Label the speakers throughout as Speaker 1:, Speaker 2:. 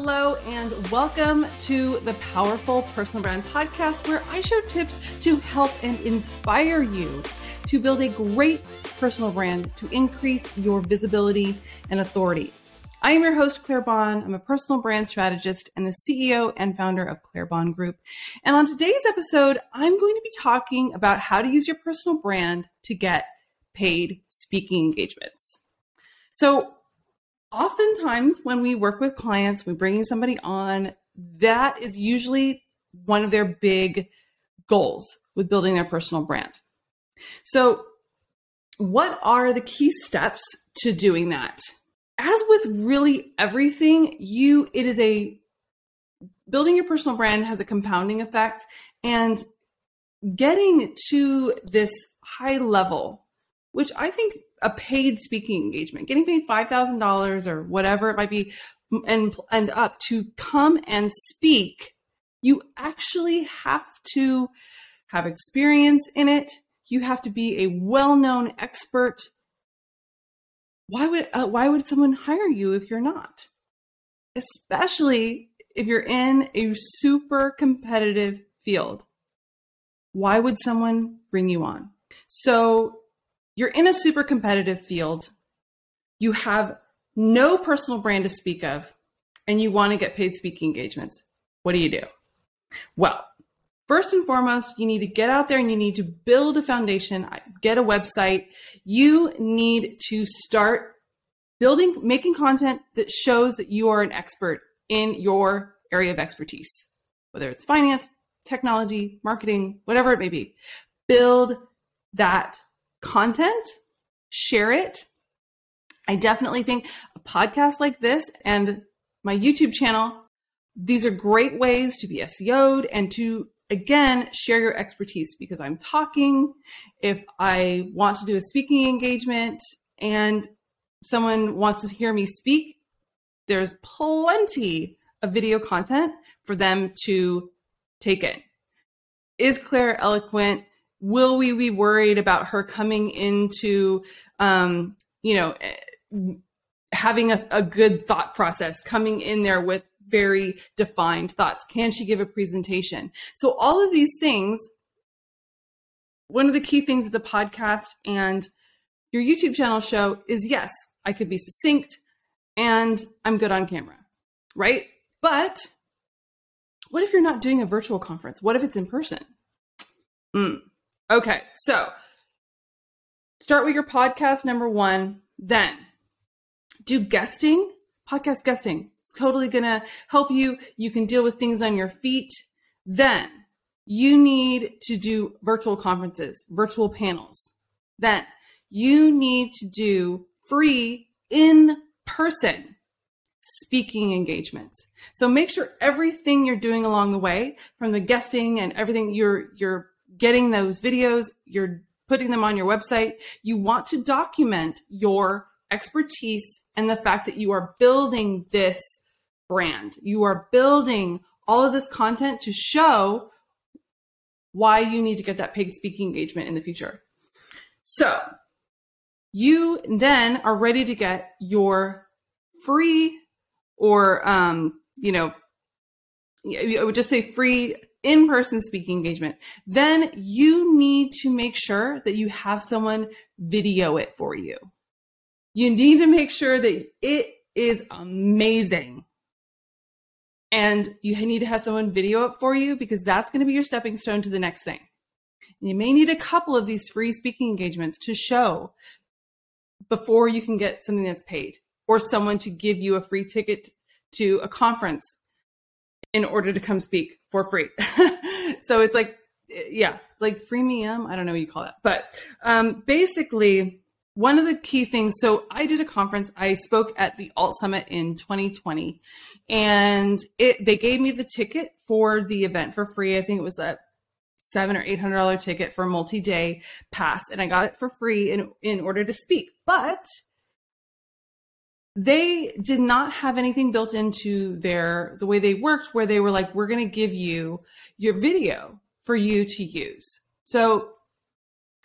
Speaker 1: Hello, and welcome to the Powerful Personal Brand Podcast, where I share tips to help and inspire you to build a great personal brand to increase your visibility and authority. I am your host, Claire Bahn. I'm a personal brand strategist and the CEO and founder of Claire Bahn Group. And on today's episode, I'm going to be talking about how to use your personal brand to get paid speaking engagements. So, oftentimes when we work with clients, we're bringing somebody on, that is usually one of their big goals with building their personal brand. So, what are the key steps to doing that? As with really everything, you it is a building your personal brand has a compounding effect and getting to this high level, which I think a paid speaking engagement, getting paid $5,000 or whatever it might be and and up to come and speak, you actually have to have experience in it. You have to be a well-known expert. Why would uh, why would someone hire you if you're not? Especially if you're in a super competitive field. Why would someone bring you on? So you're in a super competitive field, you have no personal brand to speak of, and you want to get paid speaking engagements. What do you do? Well, first and foremost, you need to get out there and you need to build a foundation, uh, get a website. You need to start building, making content that shows that you are an expert in your area of expertise, whether it's finance, technology, marketing, whatever it may be. Build that content, share it. I definitely think a podcast like this and my YouTube channel, these are great ways to be SEO'd and to again share your expertise because I'm talking. If I want to do a speaking engagement and someone wants to hear me speak, there's plenty of video content for them to take in. Is Claire eloquent? Will we be worried about her coming into um, you know eh, having a, a good thought process coming in there with very defined thoughts? Can she give a presentation? So all of these things one of the key things of the podcast and your youtube channel show is yes i could be succinct and i'm good on camera right? But what if you're not doing a virtual conference? What if it's in person? Mm. Okay, so start with your podcast number one, then do guesting, podcast guesting. It's totally gonna help you. You can deal with things on your feet. Then you need to do virtual conferences, virtual panels. Then you need to do free in person speaking engagements. So make sure everything you're doing along the way from the guesting and everything you're you're getting those videos, you're putting them on your website. You want to document your expertise and the fact that you are building this brand. You are building all of this content to show why you need to get that paid speaking engagement in the future. So you then are ready to get your free or, um, you know, I would just say free in person speaking engagement, then you need to make sure that you have someone video it for you. You need to make sure that it is amazing. And you need to have someone video it for you because that's going to be your stepping stone to the next thing. You may need a couple of these free speaking engagements to show before you can get something that's paid or someone to give you a free ticket to a conference in order to come speak for free. so it's like, yeah, like freemium. I don't know what you call that, but um, basically, one of the key things. So I did a conference. I spoke at the Alt Summit in 2020, and it they gave me the ticket for the event for free. I think it was a seven or eight hundred dollar ticket for a multi day pass, and I got it for free in in order to speak. But they did not have anything built into their the way they worked where they were like we're going to give you your video for you to use. So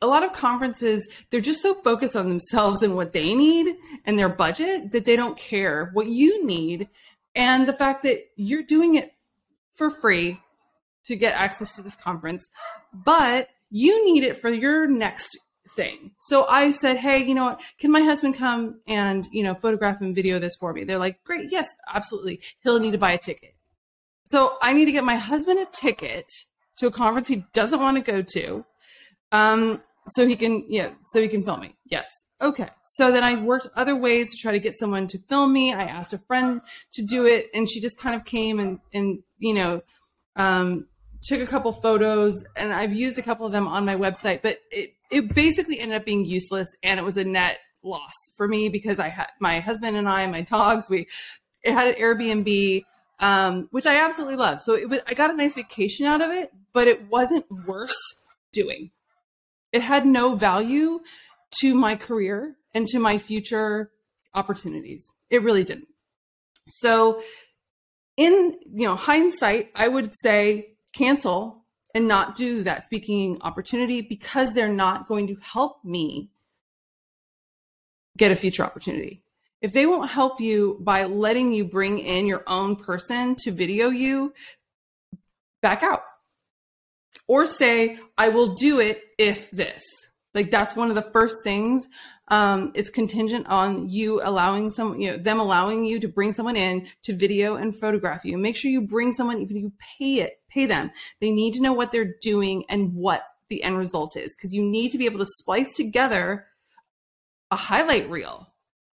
Speaker 1: a lot of conferences they're just so focused on themselves and what they need and their budget that they don't care what you need and the fact that you're doing it for free to get access to this conference, but you need it for your next thing. So I said, Hey, you know what? Can my husband come and, you know, photograph and video this for me? They're like, Great. Yes, absolutely. He'll need to buy a ticket. So I need to get my husband a ticket to a conference he doesn't want to go to. Um, so he can, yeah, so he can film me. Yes. Okay. So then I worked other ways to try to get someone to film me. I asked a friend to do it and she just kind of came and, and, you know, um, took a couple photos and I've used a couple of them on my website, but it, it basically ended up being useless and it was a net loss for me because I had my husband and I, my dogs, we, it had an Airbnb, um, which I absolutely love. So it was, I got a nice vacation out of it, but it wasn't worth doing. It had no value to my career and to my future opportunities. It really didn't. So in, you know, hindsight, I would say cancel and not do that speaking opportunity because they're not going to help me get a future opportunity. If they won't help you by letting you bring in your own person to video you, back out. Or say, I will do it if this. Like that's one of the first things. Um, it's contingent on you allowing some, you know, them allowing you to bring someone in to video and photograph you. Make sure you bring someone, even if you pay it, pay them. They need to know what they're doing and what the end result is because you need to be able to splice together a highlight reel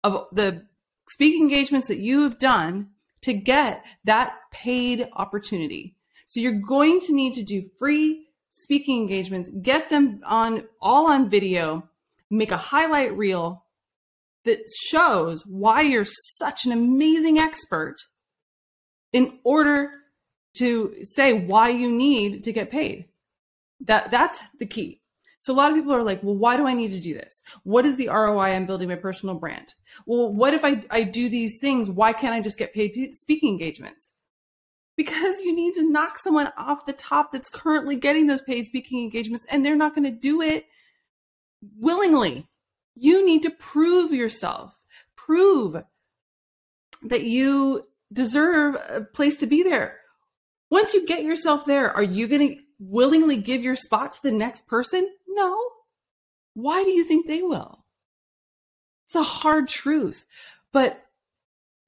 Speaker 1: of the speaking engagements that you have done to get that paid opportunity. So you're going to need to do free speaking engagements, get them on all on video, make a highlight reel that shows why you're such an amazing expert in order to say why you need to get paid. That that's the key. So a lot of people are like, well, why do I need to do this? What is the ROI I'm building my personal brand? Well, what if I, I do these things? Why can't I just get paid speaking engagements? Because you need to knock someone off the top that's currently getting those paid speaking engagements and they're not going to do it willingly. You need to prove yourself, prove that you deserve a place to be there. Once you get yourself there, are you going to willingly give your spot to the next person? No. Why do you think they will? It's a hard truth. But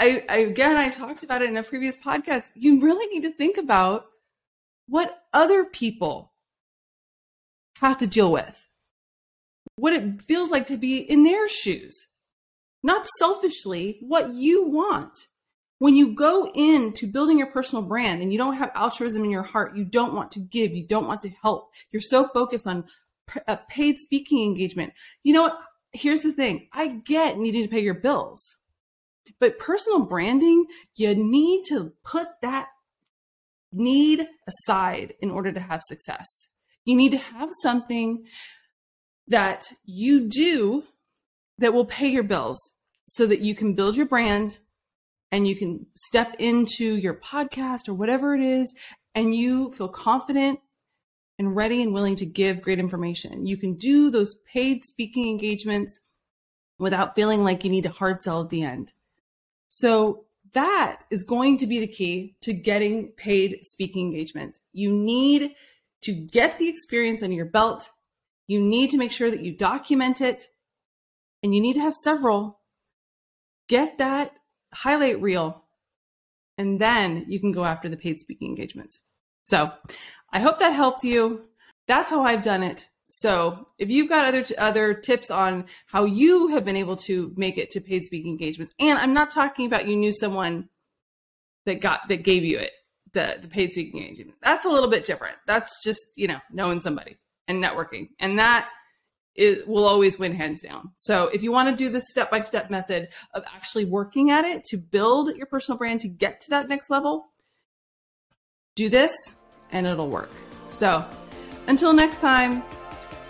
Speaker 1: I, I again, I talked about it in a previous podcast. You really need to think about what other people have to deal with, what it feels like to be in their shoes, not selfishly, what you want. When you go into building your personal brand and you don't have altruism in your heart, you don't want to give, you don't want to help. You're so focused on a paid speaking engagement. You know what? Here's the thing I get needing to pay your bills. But personal branding, you need to put that need aside in order to have success. You need to have something that you do that will pay your bills so that you can build your brand and you can step into your podcast or whatever it is and you feel confident and ready and willing to give great information. You can do those paid speaking engagements without feeling like you need to hard sell at the end. So that is going to be the key to getting paid speaking engagements. You need to get the experience under your belt. You need to make sure that you document it and you need to have several. Get that highlight reel and then you can go after the paid speaking engagements. So I hope that helped you. That's how I've done it. So if you've got other other tips on how you have been able to make it to paid speaking engagements, and I'm not talking about you knew someone that got that gave you it the the paid speaking engagement. That's a little bit different. That's just you know knowing somebody and networking, and that is, will always win hands down. So if you want to do the step by step method of actually working at it to build your personal brand to get to that next level, do this and it'll work. So until next time.